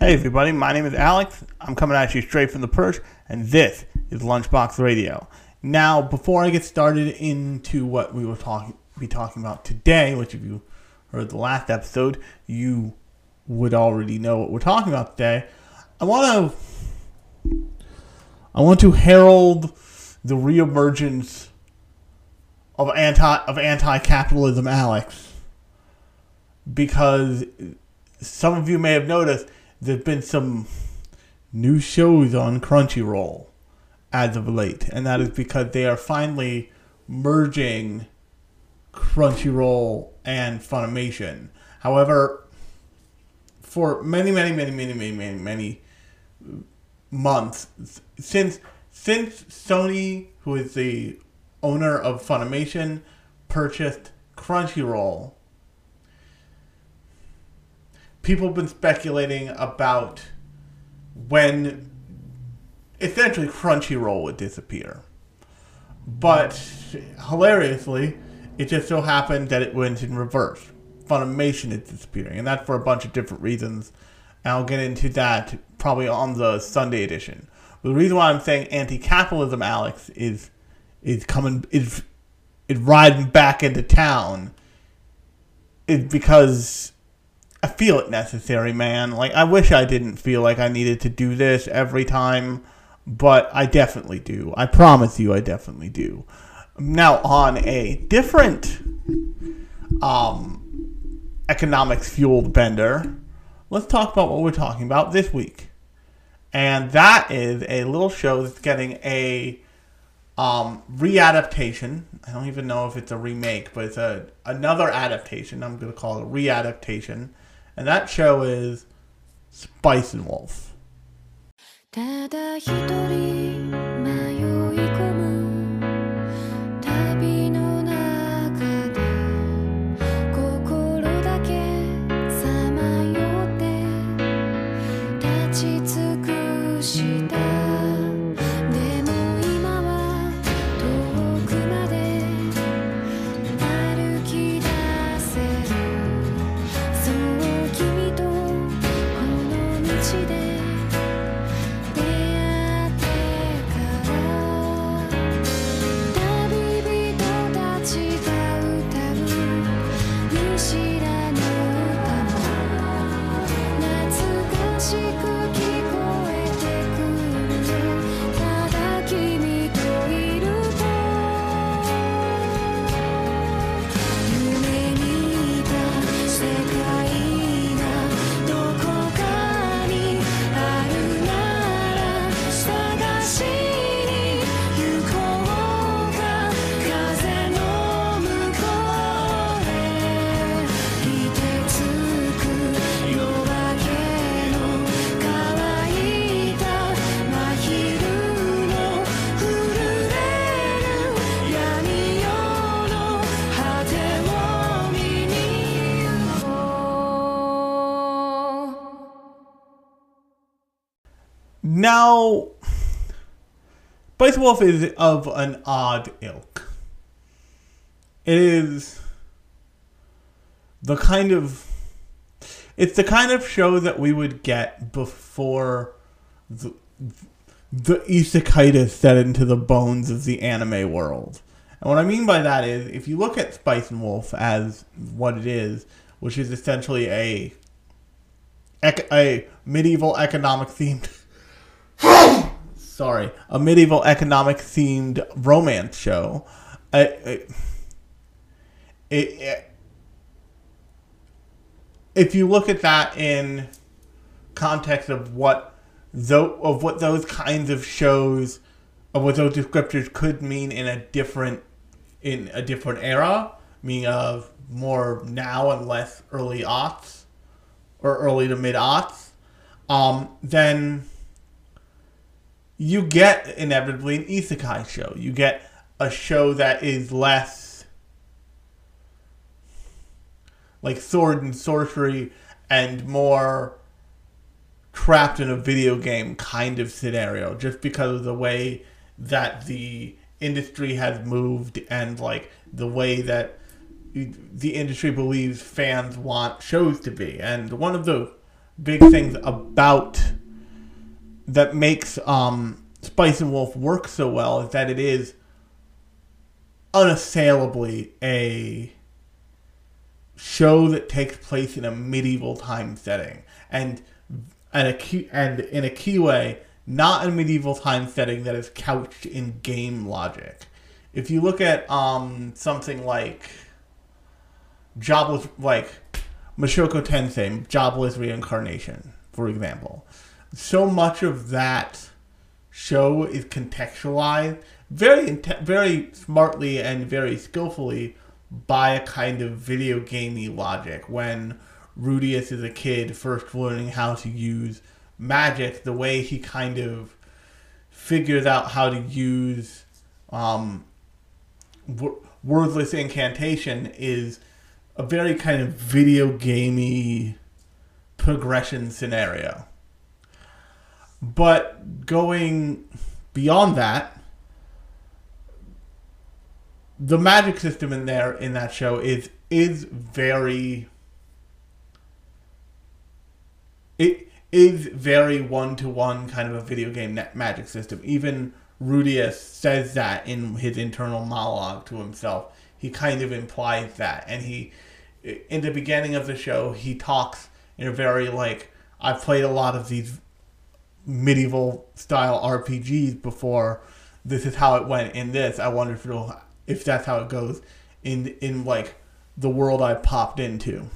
Hey everybody, my name is Alex. I'm coming at you straight from the perch, and this is Lunchbox Radio. Now, before I get started into what we will talk be talking about today, which if you heard the last episode, you would already know what we're talking about today. I want to I want to herald the reemergence of anti of anti-capitalism Alex because some of you may have noticed there's been some new shows on Crunchyroll as of late, and that is because they are finally merging Crunchyroll and Funimation. However, for many, many, many, many, many, many, many months since since Sony, who is the owner of Funimation, purchased Crunchyroll people have been speculating about when essentially Crunchyroll would disappear. But hilariously, it just so happened that it went in reverse. Funimation is disappearing, and that's for a bunch of different reasons. And I'll get into that probably on the Sunday edition. But the reason why I'm saying anti-capitalism, Alex, is is coming is is riding back into town is because I feel it necessary, man. Like I wish I didn't feel like I needed to do this every time, but I definitely do. I promise you I definitely do. Now on a different um economics fueled bender, let's talk about what we're talking about this week. And that is a little show that's getting a um, readaptation. I don't even know if it's a remake, but it's a another adaptation. I'm going to call it a readaptation and that show is Spice and Wolf. Now, Wolf is of an odd ilk. It is the kind of it's the kind of show that we would get before the, the isekaitis set into the bones of the anime world. And what I mean by that is, if you look at Spice and Wolf as what it is, which is essentially a a medieval economic themed sorry, a medieval economic themed romance show. I, it, it, if you look at that in context of what tho- of what those kinds of shows of what those descriptors could mean in a different in a different era, meaning of more now and less early aughts or early to mid aughts, um, then you get inevitably an isekai show. You get a show that is less like sword and sorcery and more trapped in a video game kind of scenario just because of the way that the industry has moved and like the way that the industry believes fans want shows to be and one of the big things about that makes um, Spice and Wolf work so well is that it is unassailably a show that takes place in a medieval time setting. And and a key, and in a key way not a medieval time setting that is couched in game logic. If you look at um, something like jobless like Mushoku Tensei jobless reincarnation for example so much of that show is contextualized very very smartly and very skillfully by a kind of video gamey logic. When Rudeus is a kid first learning how to use magic the way he kind of figures out how to use um, wordless incantation is a very kind of video gamey progression scenario but going beyond that the magic system in there in that show is is very it is very one to one kind of a video game magic system. Even Rudeus says that in his internal monologue to himself. He kind of implies that, and he in the beginning of the show he talks in a very like I've played a lot of these medieval style RPGs before. This is how it went in this. I wonder if it'll if that's how it goes in in like the world I popped into.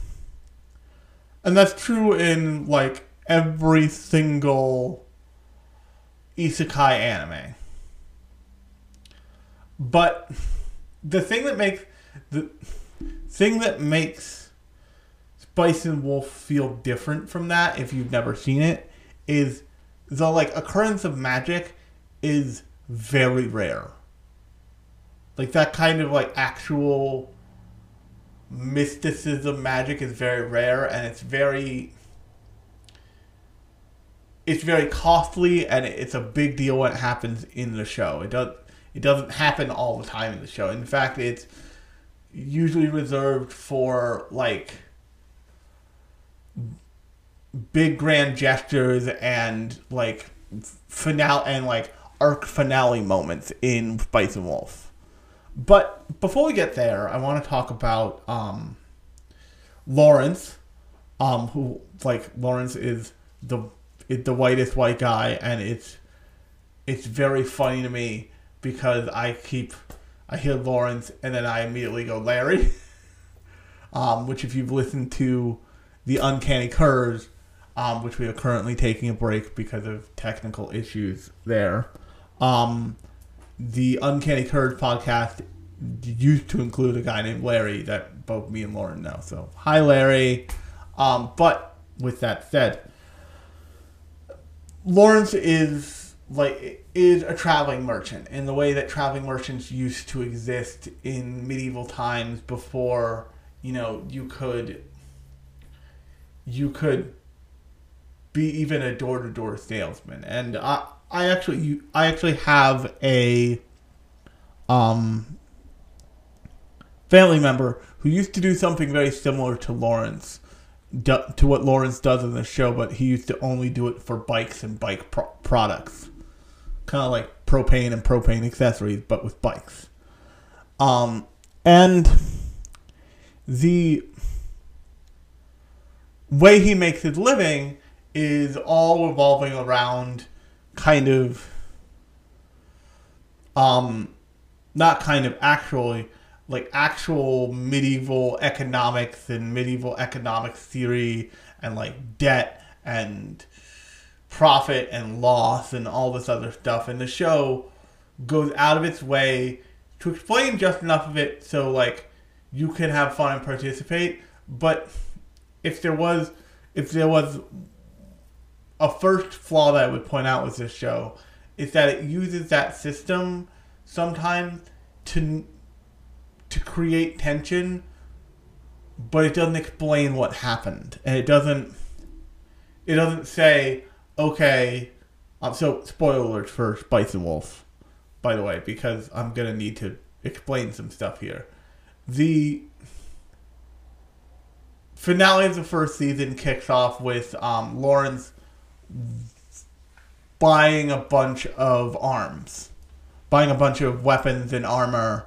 And that's true in like every single isekai anime. But the thing that makes the thing that makes Spice and Wolf feel different from that if you've never seen it is the like occurrence of magic is very rare. Like that kind of like actual mysticism magic is very rare and it's very it's very costly and it's a big deal when it happens in the show. It does it doesn't happen all the time in the show. In fact, it's usually reserved for like big grand gestures and like finale and like arc finale moments in and Wolf. But before we get there, I want to talk about um, Lawrence, um, who like Lawrence is the is the whitest white guy, and it's it's very funny to me because I keep I hear Lawrence and then I immediately go Larry, um, which if you've listened to the Uncanny Curves, um, which we are currently taking a break because of technical issues there. Um, the Uncanny Curves podcast used to include a guy named Larry that both me and Lauren know. So, hi, Larry. Um, but with that said, Lawrence is like is a traveling merchant in the way that traveling merchants used to exist in medieval times before you know you could you could be even a door to door salesman. And I I actually I actually have a um family member who used to do something very similar to Lawrence to what Lawrence does in the show, but he used to only do it for bikes and bike pro- products, kind of like propane and propane accessories, but with bikes. Um, and the way he makes his living is all revolving around kind of um not kind of actually like actual medieval economics and medieval economic theory and like debt and profit and loss and all this other stuff. And the show goes out of its way to explain just enough of it so like you can have fun and participate. But if there was if there was a first flaw that I would point out with this show is that it uses that system sometimes to to create tension, but it doesn't explain what happened, and it doesn't it doesn't say okay. Um, so spoiler alert for Spice and Wolf, by the way, because I'm gonna need to explain some stuff here. The finale of the first season kicks off with um, Lawrence buying a bunch of arms, buying a bunch of weapons and armor,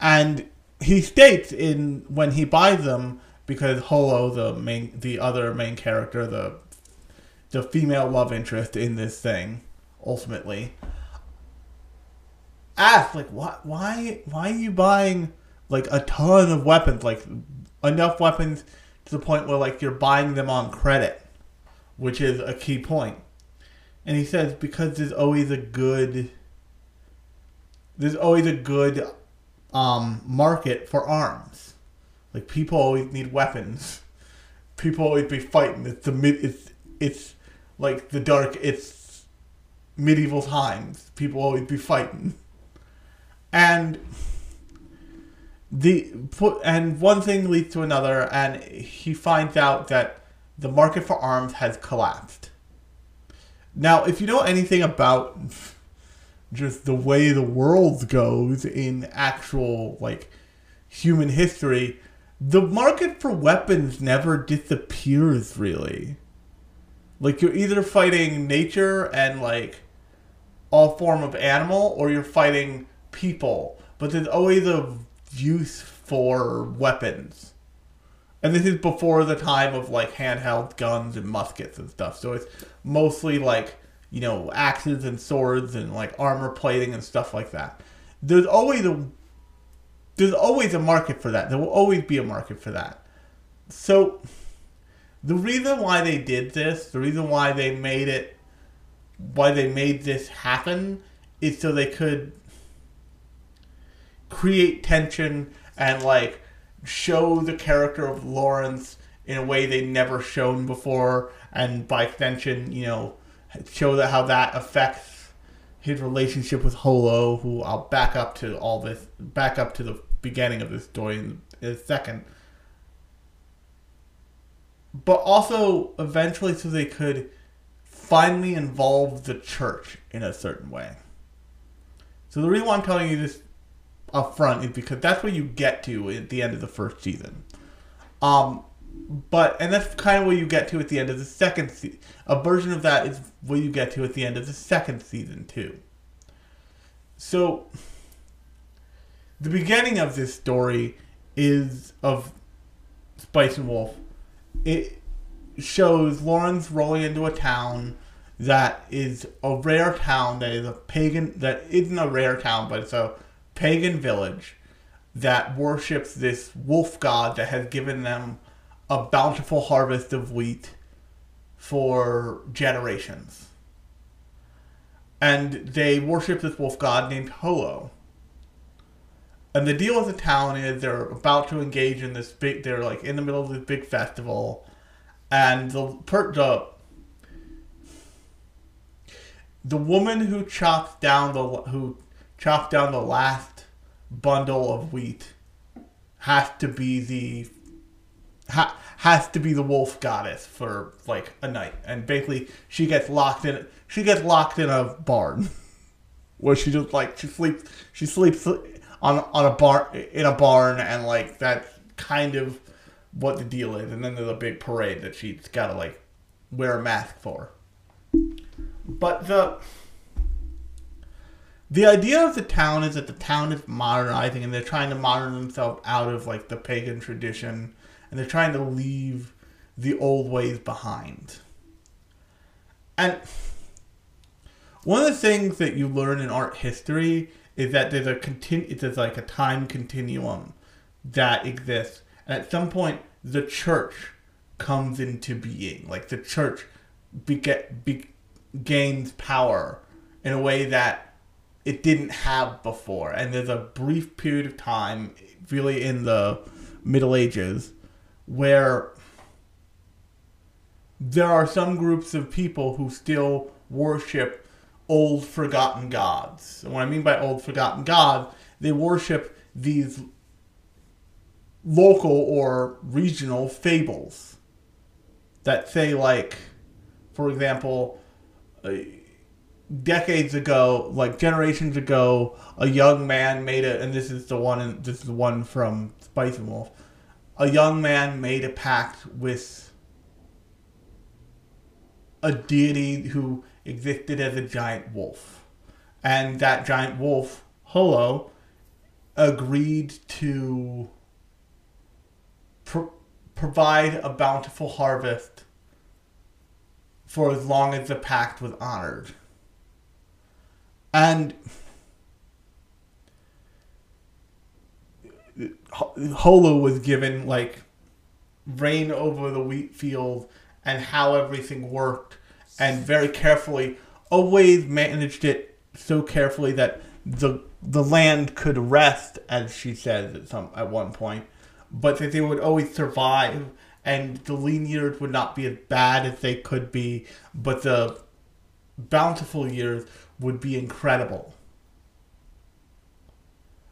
and he states in when he buys them because Holo, the main, the other main character, the the female love interest in this thing, ultimately, asks like, why, why, why are you buying like a ton of weapons, like enough weapons to the point where like you're buying them on credit, which is a key point. And he says because there's always a good, there's always a good um, market for arms. Like people always need weapons. People always be fighting. It's the mid. It's it's like the dark. It's medieval times. People always be fighting. And the and one thing leads to another, and he finds out that the market for arms has collapsed. Now, if you know anything about just the way the world goes in actual like human history, the market for weapons never disappears really. Like you're either fighting nature and like all form of animal or you're fighting people, but there's always a use for weapons. And this is before the time of like handheld guns and muskets and stuff. So it's mostly like you know, axes and swords and like armor plating and stuff like that. There's always a there's always a market for that. There will always be a market for that. So the reason why they did this, the reason why they made it why they made this happen is so they could create tension and like show the character of Lawrence in a way they'd never shown before and by extension, you know, show that how that affects his relationship with Holo, who I'll back up to all this, back up to the beginning of this story in, in a second. But also, eventually, so they could finally involve the church in a certain way. So the reason why I'm telling you this up front is because that's where you get to at the end of the first season. Um, but and that's kind of where you get to at the end of the second season. A version of that is where you get to at the end of the second season too. So the beginning of this story is of Spice and Wolf. It shows Lawrence rolling into a town that is a rare town that is a pagan that isn't a rare town, but it's a pagan village that worships this wolf god that has given them a bountiful harvest of wheat for generations. And they worship this wolf god named Holo. And the deal with the town is they're about to engage in this big, they're like in the middle of this big festival. And the, per, the, the woman who chopped down the, who chopped down the last bundle of wheat has to be the ha- has to be the wolf goddess for like a night, and basically she gets locked in. She gets locked in a barn where she just like she sleeps. She sleeps on on a bar in a barn, and like that's kind of what the deal is. And then there's a big parade that she's got to like wear a mask for. But the the idea of the town is that the town is modernizing and they're trying to modern themselves out of like the pagan tradition and they're trying to leave the old ways behind. And one of the things that you learn in art history is that there's a continu- there's like a time continuum that exists, and at some point the church comes into being. Like the church beget, be, gains power in a way that it didn't have before, and there's a brief period of time, really in the Middle Ages, where there are some groups of people who still worship old forgotten gods. And what I mean by old forgotten gods, they worship these local or regional fables that say, like, for example, uh, decades ago, like generations ago, a young man made it, and this is the one, this is the one from Spice and Wolf a young man made a pact with a deity who existed as a giant wolf. And that giant wolf, Holo, agreed to pro- provide a bountiful harvest for as long as the pact was honored. And Holo was given like reign over the wheat field and how everything worked, and very carefully always managed it so carefully that the the land could rest, as she says at some at one point, but that they would always survive, and the lean years would not be as bad as they could be, but the bountiful years would be incredible.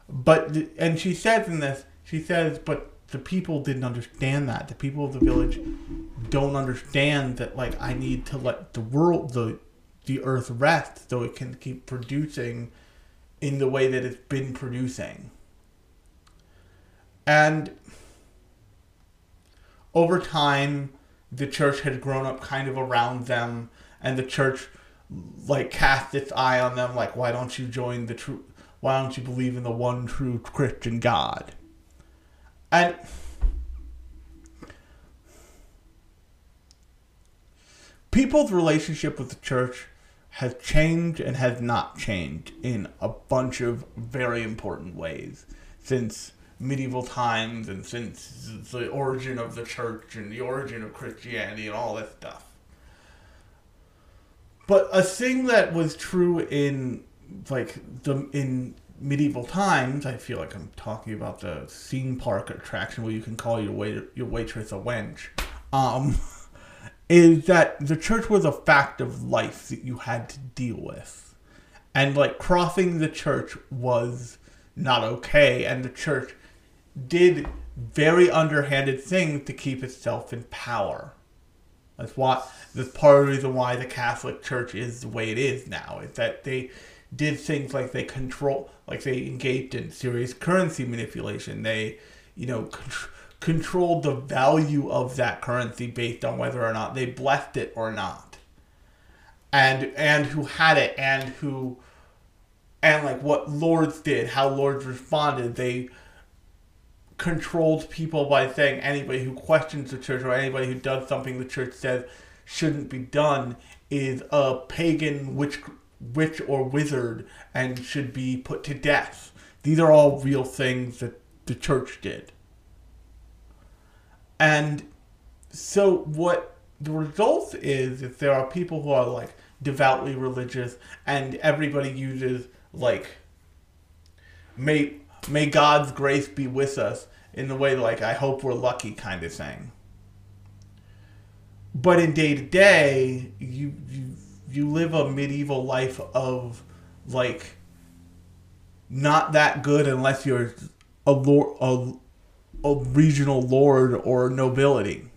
But and she says in this, she says, but the people didn't understand that. The people of the village don't understand that. Like I need to let the world, the the earth rest, so it can keep producing in the way that it's been producing. And over time, the church had grown up kind of around them, and the church like cast its eye on them, like, why don't you join the true? Why don't you believe in the one true Christian God? And people's relationship with the church has changed and has not changed in a bunch of very important ways since medieval times and since the origin of the church and the origin of Christianity and all that stuff. But a thing that was true in like the in medieval times, I feel like I'm talking about the theme park attraction where you can call your waiter, your waitress a wench. Um, is that the church was a fact of life that you had to deal with, and like crossing the church was not okay, and the church did very underhanded things to keep itself in power. That's why that's part of the reason why the Catholic Church is the way it is now. Is that they did things like they control, like they engaged in serious currency manipulation. They, you know, con- controlled the value of that currency based on whether or not they blessed it or not, and and who had it and who, and like what lords did, how lords responded. They controlled people by saying anybody who questions the church or anybody who does something the church says shouldn't be done is a pagan witch witch or wizard and should be put to death. These are all real things that the church did. And so what the result is if there are people who are like devoutly religious and everybody uses like may may God's grace be with us in the way like I hope we're lucky kind of thing. But in day to day, you you you live a medieval life of like not that good unless you're a lord, a, a regional lord or nobility,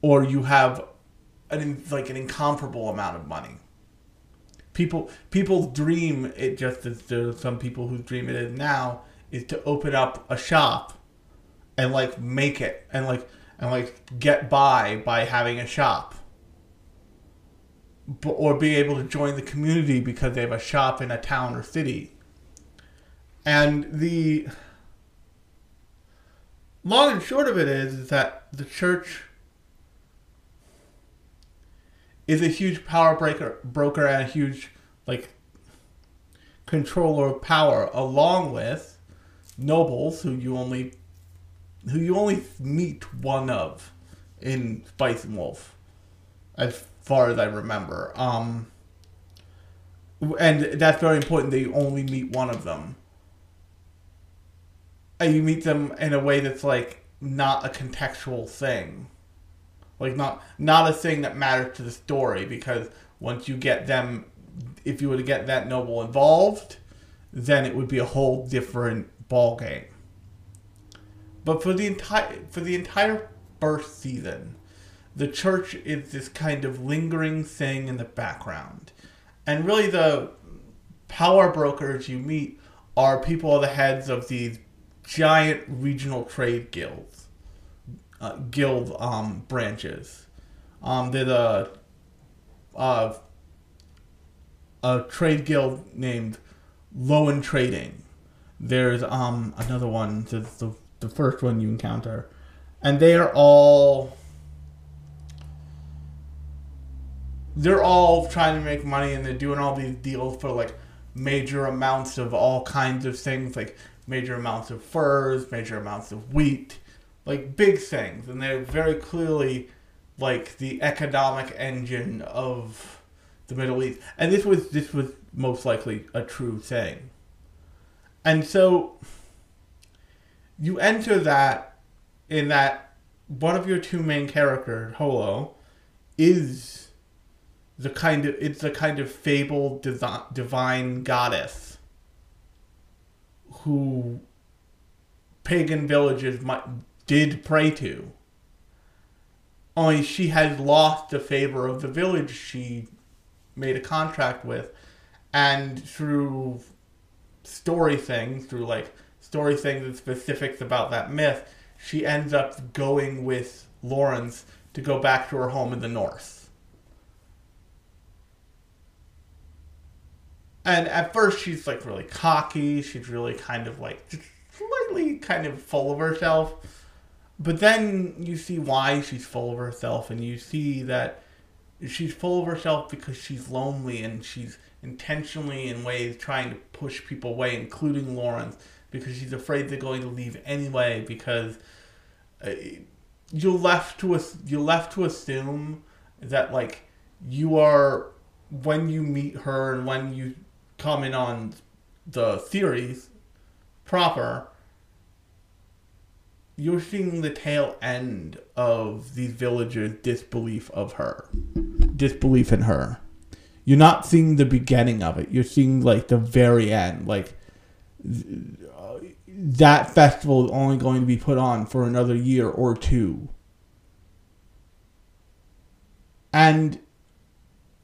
or you have an like an incomparable amount of money. People people dream it just as some people who dream it is now is to open up a shop and like make it and like and like get by by having a shop or be able to join the community because they have a shop in a town or city. And the long and short of it is, is that the church is a huge power breaker, broker and a huge like controller of power, along with nobles who you only who you only meet one of in and Wolf, as far as I remember. Um, and that's very important. that you only meet one of them, and you meet them in a way that's like not a contextual thing, like not not a thing that matters to the story. Because once you get them, if you were to get that noble involved, then it would be a whole different ball game. But for the entire for the entire first season, the church is this kind of lingering thing in the background. And really the power brokers you meet are people at the heads of these giant regional trade guilds, uh, guild um, branches. Um, there's a, uh, a trade guild named Lowen Trading. There's um another one, the, the the first one you encounter, and they are all they're all trying to make money and they're doing all these deals for like major amounts of all kinds of things like major amounts of furs major amounts of wheat like big things and they're very clearly like the economic engine of the middle east. And this was this was most likely a true thing. And so you enter that in that one of your two main characters holo is the kind of it's the kind of fabled divine goddess who pagan villages might, did pray to. Only she has lost the favor of the village she made a contract with, and through story things, through like story things and specifics about that myth, she ends up going with Lawrence to go back to her home in the north. and at first she's like really cocky she's really kind of like just slightly kind of full of herself but then you see why she's full of herself and you see that she's full of herself because she's lonely and she's intentionally in ways trying to push people away including lawrence because she's afraid they're going to leave anyway because uh, you're left to you're left to assume that like you are when you meet her and when you comment on the theories proper, you're seeing the tail end of these villagers' disbelief of her, disbelief in her. You're not seeing the beginning of it. You're seeing like the very end. Like uh, that festival is only going to be put on for another year or two. And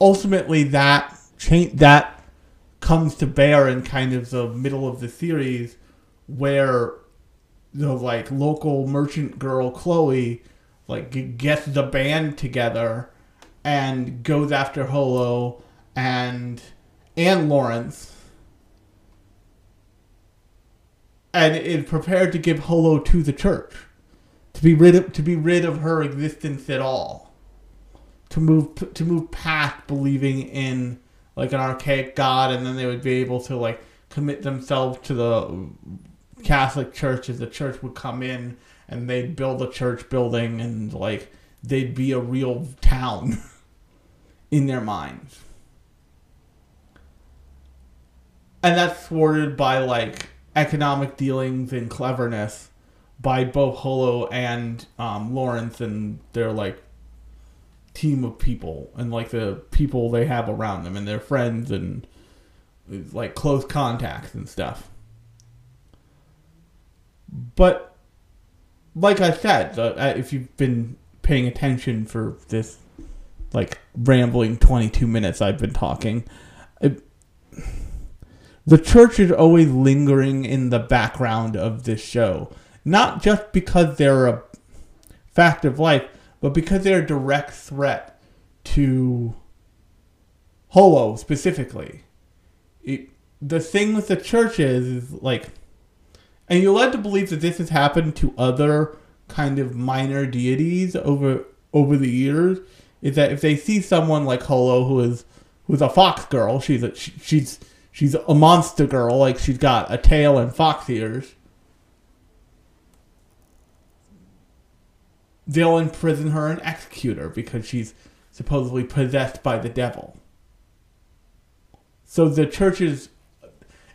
ultimately that change that comes to bear in kind of the middle of the series where the like local merchant girl Chloe like gets the band together and goes after Holo and and Lawrence. And is prepared to give Holo to the church to be rid of to be rid of her existence at all. To move to move past believing in like an archaic god, and then they would be able to like commit themselves to the Catholic churches, the church would come in and they'd build a church building and like they'd be a real town in their minds. And that's thwarted by like economic dealings and cleverness by both Holo and um, Lawrence and their like team of people and like the people they have around them and their friends and like close contacts and stuff. But like I said, uh, if you've been paying attention for this like rambling 22 minutes I've been talking, it, the church is always lingering in the background of this show. Not just because they're a fact of life, but because they're a direct threat to Holo specifically. It, the thing with the church is, is like, and you're led to believe that this has happened to other kind of minor deities over over the years. Is that if they see someone like Holo who is who's a fox girl, she's a, she, she's she's a monster girl, like she's got a tail and fox ears. they'll imprison her and execute her because she's supposedly possessed by the devil. So the church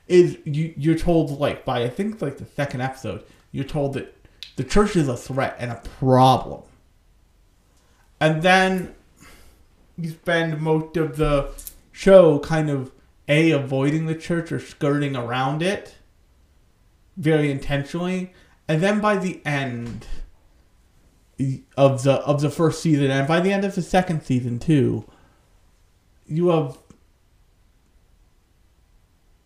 is you you're told like by I think like the second episode you're told that the church is a threat and a problem. And then you spend most of the show kind of a avoiding the church or skirting around it very intentionally and then by the end of the of the first season, and by the end of the second season too, you have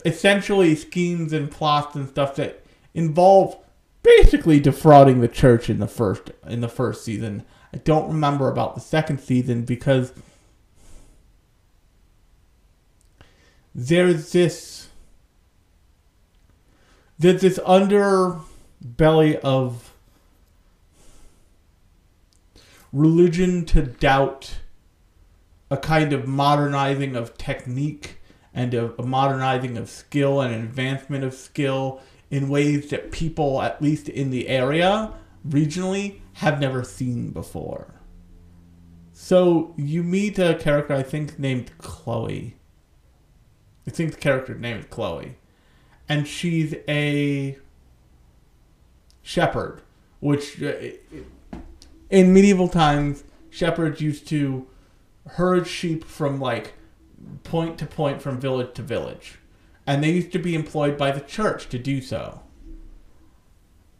essentially schemes and plots and stuff that involve basically defrauding the church in the first in the first season. I don't remember about the second season because there's this there's this underbelly of religion to doubt a kind of modernizing of technique and a, a modernizing of skill and advancement of skill in ways that people, at least in the area, regionally, have never seen before. So you meet a character I think named Chloe. I think the character name is Chloe. And she's a shepherd, which uh, in medieval times, shepherds used to herd sheep from like point to point from village to village. And they used to be employed by the church to do so.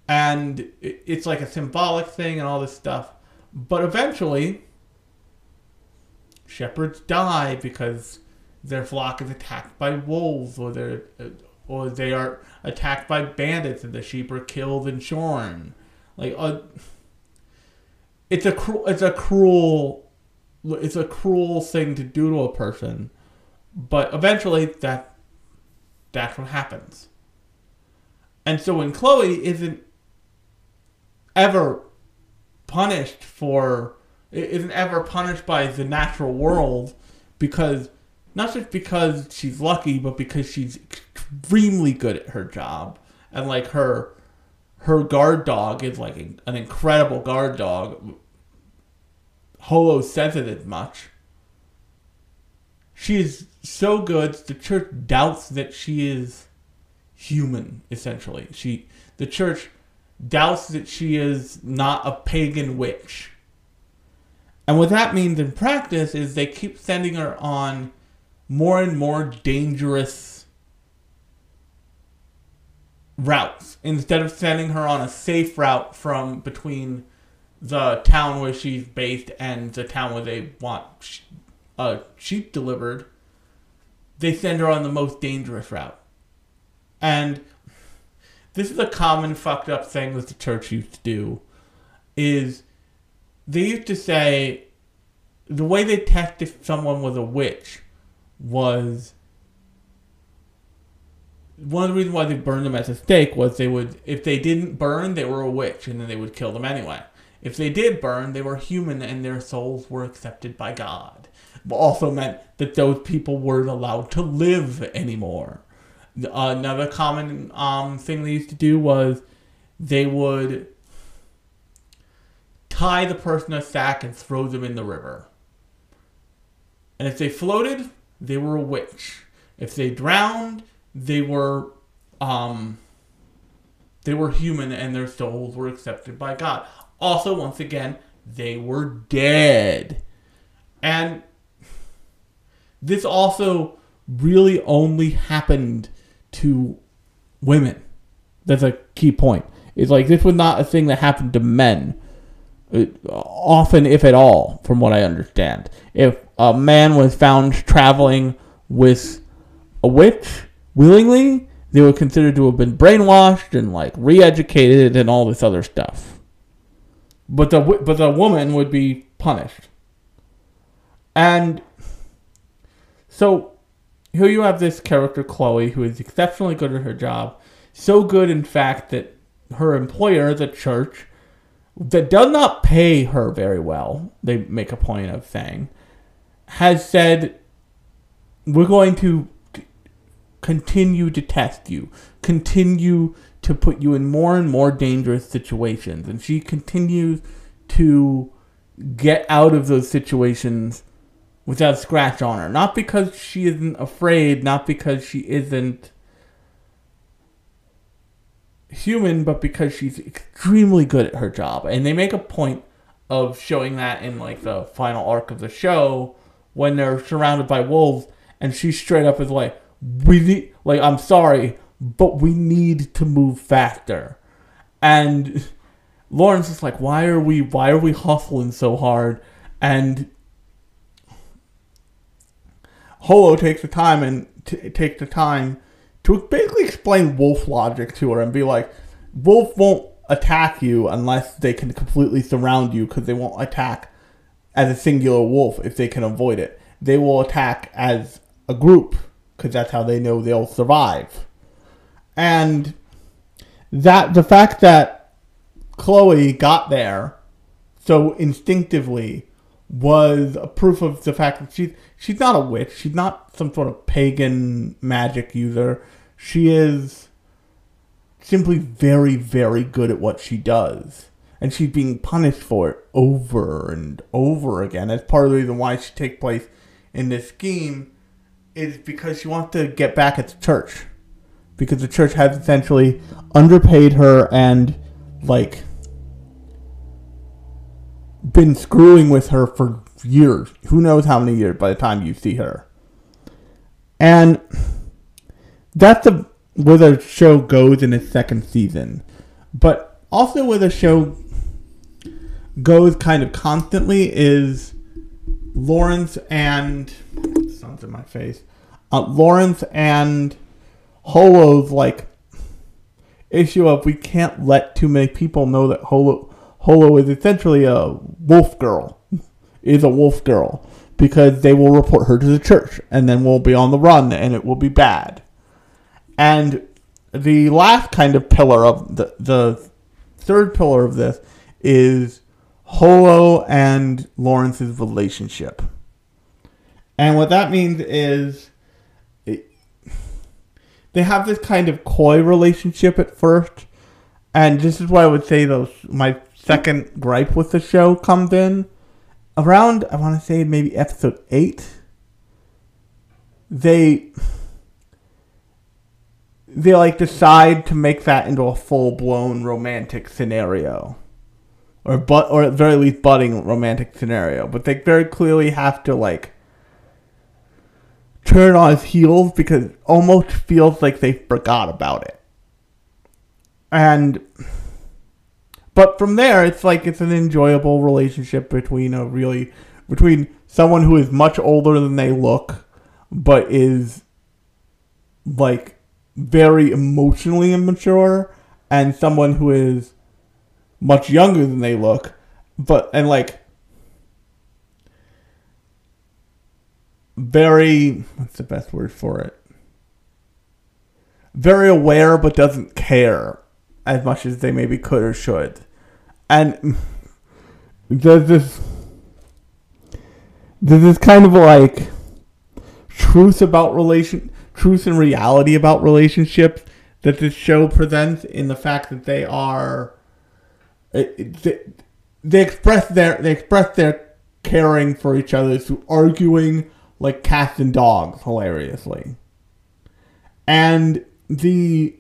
And it's like a symbolic thing and all this stuff. But eventually, shepherds die because their flock is attacked by wolves or they or they are attacked by bandits and the sheep are killed and shorn. Like uh, it's a cruel it's a cruel it's a cruel thing to do to a person, but eventually that that's what happens. And so when Chloe isn't ever punished for isn't ever punished by the natural world because not just because she's lucky, but because she's extremely good at her job and like her her guard dog is like an incredible guard dog Holo says it as much. She is so good, the church doubts that she is human, essentially. She the church doubts that she is not a pagan witch. And what that means in practice is they keep sending her on more and more dangerous routes instead of sending her on a safe route from between the town where she's based and the town where they want uh, sheep delivered, they send her on the most dangerous route. And this is a common fucked up thing that the church used to do is they used to say the way they tested if someone was a witch was one of the reasons why they burned them at the stake was they would if they didn't burn they were a witch and then they would kill them anyway if they did burn, they were human and their souls were accepted by God. Also meant that those people weren't allowed to live anymore. Another common um, thing they used to do was they would tie the person a sack and throw them in the river. And if they floated, they were a witch. If they drowned, they were um, they were human and their souls were accepted by God. Also, once again, they were dead. And this also really only happened to women. That's a key point. It's like this was not a thing that happened to men. It, often, if at all, from what I understand. If a man was found traveling with a witch willingly, they were considered to have been brainwashed and like re-educated and all this other stuff but the but the woman would be punished. And so here you have this character Chloe who is exceptionally good at her job, so good in fact that her employer, the church, that does not pay her very well, they make a point of saying, has said we're going to continue to test you, continue to put you in more and more dangerous situations. And she continues to get out of those situations without a scratch on her. Not because she isn't afraid, not because she isn't human, but because she's extremely good at her job. And they make a point of showing that in like the final arc of the show when they're surrounded by wolves and she straight up is like, We need like I'm sorry, but we need to move faster. And Lawrence is like, why are we why are we hustling so hard? And Holo takes the time and t- take the time to basically explain wolf logic to her and be like, Wolf won't attack you unless they can completely surround you because they won't attack as a singular wolf if they can avoid it. They will attack as a group because that's how they know they'll survive. And that the fact that Chloe got there so instinctively was a proof of the fact that she's she's not a witch. She's not some sort of pagan magic user. She is simply very, very good at what she does. And she's being punished for it over and over again. That's part of the reason why she takes place in this scheme is because she wants to get back at the church. Because the church has essentially underpaid her and like been screwing with her for years. Who knows how many years by the time you see her. And that's the where the show goes in its second season. But also where the show goes kind of constantly is Lawrence and sounds in my face. Uh, Lawrence and Holo's like issue of we can't let too many people know that Holo Holo is essentially a wolf girl. Is a wolf girl because they will report her to the church and then we'll be on the run and it will be bad. And the last kind of pillar of the the third pillar of this is Holo and Lawrence's relationship. And what that means is they have this kind of coy relationship at first. And this is why I would say those my second gripe with the show comes in. Around I want to say maybe episode 8 they they like decide to make that into a full blown romantic scenario, or but or at very least budding romantic scenario. But they very clearly have to like turn on his heels because it almost feels like they forgot about it. And but from there, it's like it's an enjoyable relationship between a really between someone who is much older than they look, but is like very emotionally immature and someone who is much younger than they look, but and like very what's the best word for it? Very aware but doesn't care as much as they maybe could or should. And there's this there's this kind of like truth about relation truth and reality about relationships that this show presents in the fact that they are uh, they, they express their they express their caring for each other through arguing like cats and dogs hilariously. And the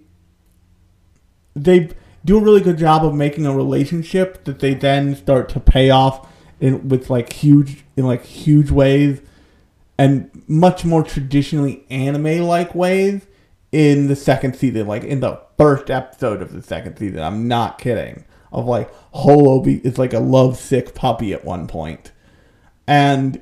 they do a really good job of making a relationship that they then start to pay off in with like huge in like huge ways and much more traditionally anime like ways in the second season, like in the first episode of the second season. I'm not kidding. Of like Holo be, is like a lovesick puppy at one point. And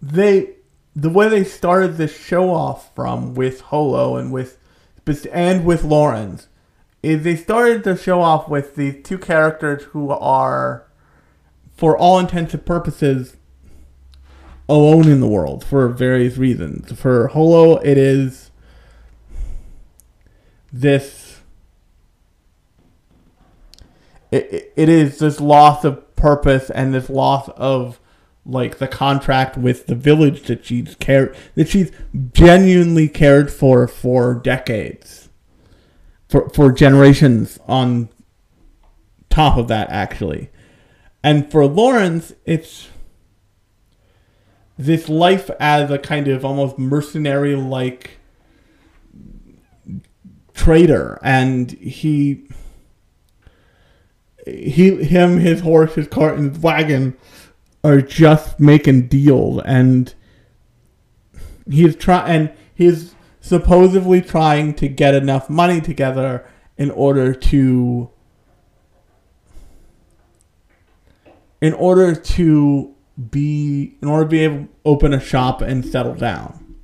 they the way they started this show off from with Holo and with and with Lawrence is they started to show off with these two characters who are, for all intents and purposes, alone in the world for various reasons. For Holo, it is this. It, it is this loss of purpose and this loss of like the contract with the village that she's cared that she's genuinely cared for for decades for for generations on top of that actually. And for Lawrence, it's this life as a kind of almost mercenary like trader and he he him his horse his cart and his wagon are just making deals and he's trying and he's supposedly trying to get enough money together in order to in order to be in order to be able to open a shop and settle down.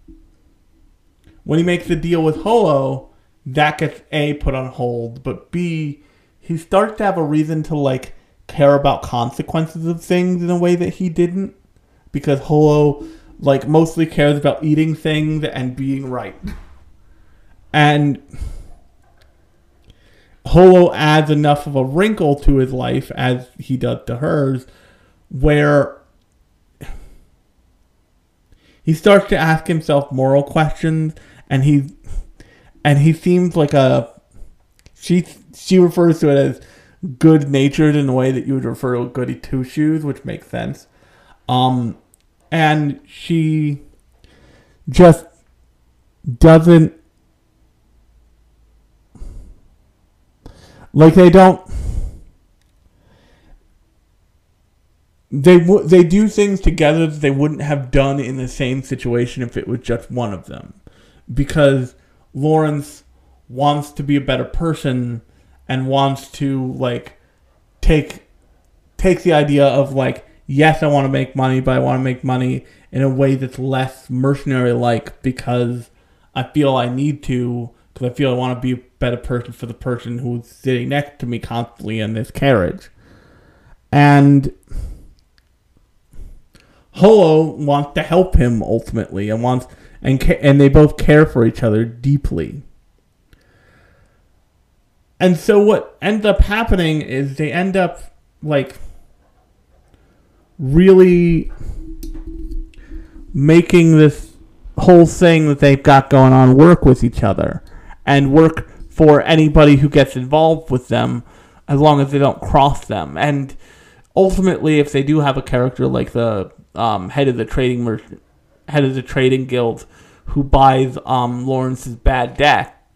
when he makes the deal with Holo, that gets A put on hold, but B he starts to have a reason to like care about consequences of things in a way that he didn't because Holo like mostly cares about eating things and being right. And Holo adds enough of a wrinkle to his life as he does to hers where he starts to ask himself moral questions and he and he seems like a she she refers to it as good natured in a way that you would refer to goody two shoes, which makes sense. Um and she just doesn't like they don't they w- they do things together that they wouldn't have done in the same situation if it was just one of them because Lawrence wants to be a better person and wants to like take take the idea of like yes I want to make money but I want to make money in a way that's less mercenary like because I feel I need to because I feel I want to be a better person for the person who's sitting next to me constantly in this carriage and Holo wants to help him ultimately and wants and and they both care for each other deeply. And so what ends up happening is they end up like really making this whole thing that they've got going on work with each other and work for anybody who gets involved with them as long as they don't cross them. And ultimately if they do have a character like the um, head of the trading merchant, head of the trading guild, who buys um, Lawrence's bad debt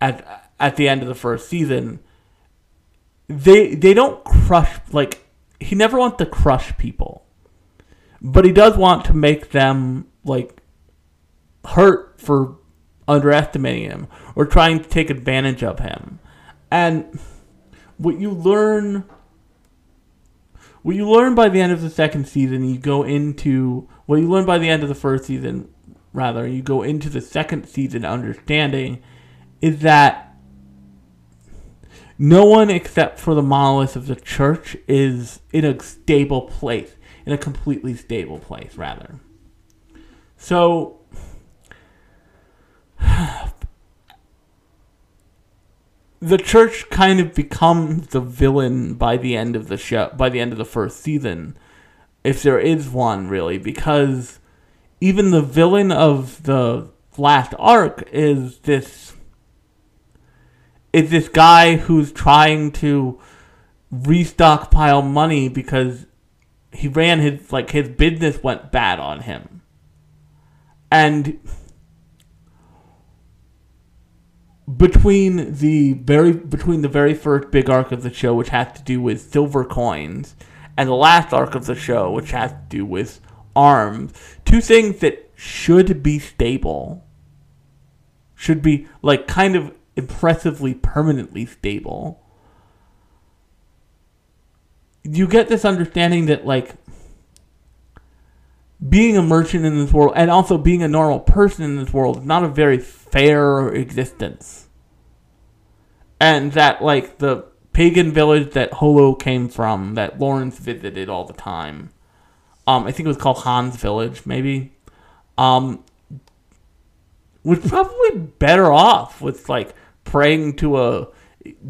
at at the end of the first season. They they don't crush like he never wants to crush people, but he does want to make them like hurt for underestimating him or trying to take advantage of him. And what you learn what you learn by the end of the second season, you go into what you learn by the end of the first season, rather, you go into the second season understanding is that no one except for the monolith of the church is in a stable place, in a completely stable place, rather. So, the church kind of becomes the villain by the end of the show by the end of the first season if there is one really because even the villain of the last arc is this is this guy who's trying to restockpile money because he ran his like his business went bad on him. And between the very between the very first big arc of the show, which has to do with silver coins, and the last arc of the show, which has to do with arms, two things that should be stable, should be like kind of impressively permanently stable. You get this understanding that like being a merchant in this world and also being a normal person in this world is not a very fair existence. And that, like, the pagan village that Holo came from, that Lawrence visited all the time, um, I think it was called Han's Village, maybe, um, was probably better off with, like, praying to a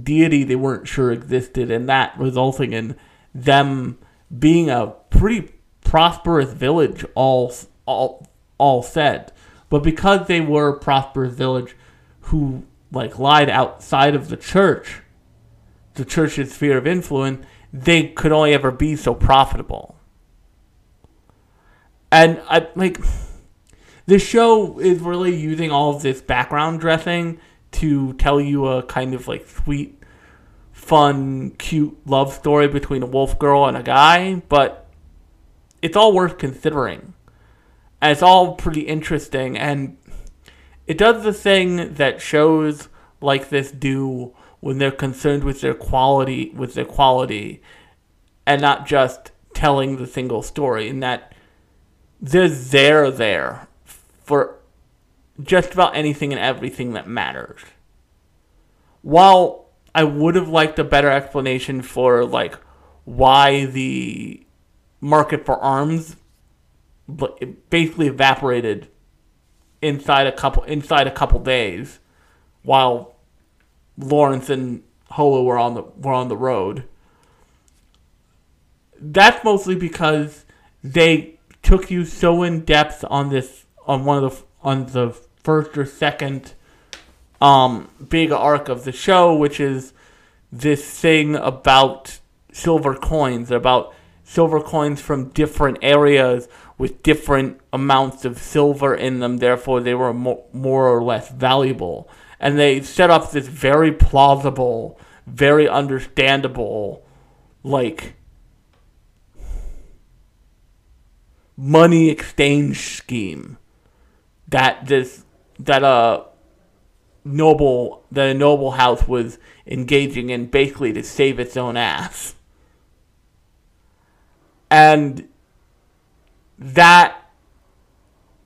deity they weren't sure existed, and that resulting in them being a pretty prosperous village, all, all, all said. But because they were a prosperous village who like lied outside of the church, the church's sphere of influence, they could only ever be so profitable. And I like this show is really using all of this background dressing to tell you a kind of like sweet, fun, cute love story between a wolf girl and a guy, but it's all worth considering. And it's all pretty interesting and it does the thing that shows like this do when they're concerned with their quality with their quality and not just telling the single story and that they're there there for just about anything and everything that matters. While I would have liked a better explanation for like why the market for arms basically evaporated inside a couple inside a couple days while Lawrence and Holo were on the were on the road. That's mostly because they took you so in depth on this on one of the on the first or second um big arc of the show, which is this thing about silver coins, about silver coins from different areas with different amounts of silver in them, therefore they were mo- more or less valuable. And they set up this very plausible, very understandable, like, money exchange scheme that this that a noble that a noble house was engaging in basically to save its own ass. And that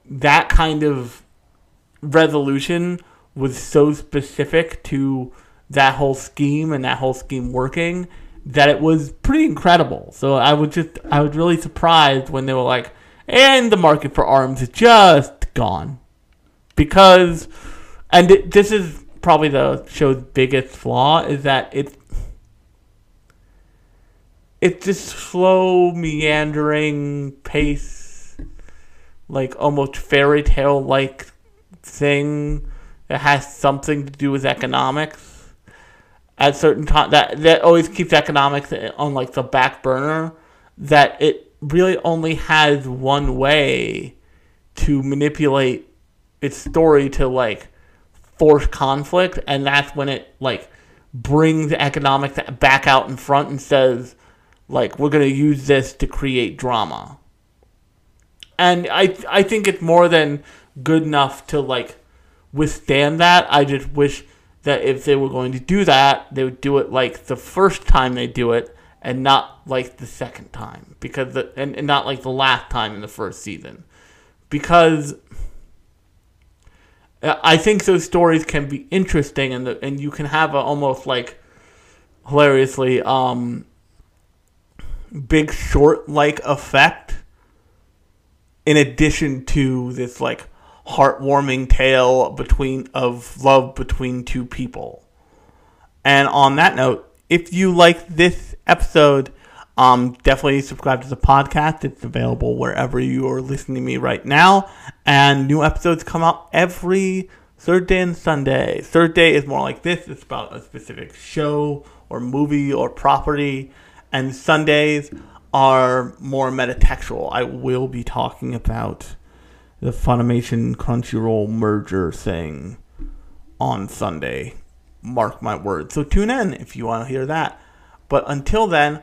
that kind of resolution was so specific to that whole scheme and that whole scheme working that it was pretty incredible. So I was just I was really surprised when they were like, and the market for arms is just gone because, and this is probably the show's biggest flaw is that it's it's this slow meandering pace like almost fairy tale like thing that has something to do with economics at certain time that that always keeps economics on like the back burner that it really only has one way to manipulate its story to like force conflict and that's when it like brings economics back out in front and says like we're going to use this to create drama and I I think it's more than good enough to like withstand that. I just wish that if they were going to do that, they would do it like the first time they do it, and not like the second time because the and, and not like the last time in the first season, because. I think those stories can be interesting, and the, and you can have a almost like hilariously um, big short like effect in addition to this like heartwarming tale between of love between two people. And on that note, if you like this episode, um, definitely subscribe to the podcast. It's available wherever you are listening to me right now. And new episodes come out every Thursday and Sunday. Thursday is more like this. It's about a specific show or movie or property. And Sundays are more metatextual. I will be talking about the Funimation Crunchyroll merger thing on Sunday. Mark my words. So tune in if you want to hear that. But until then,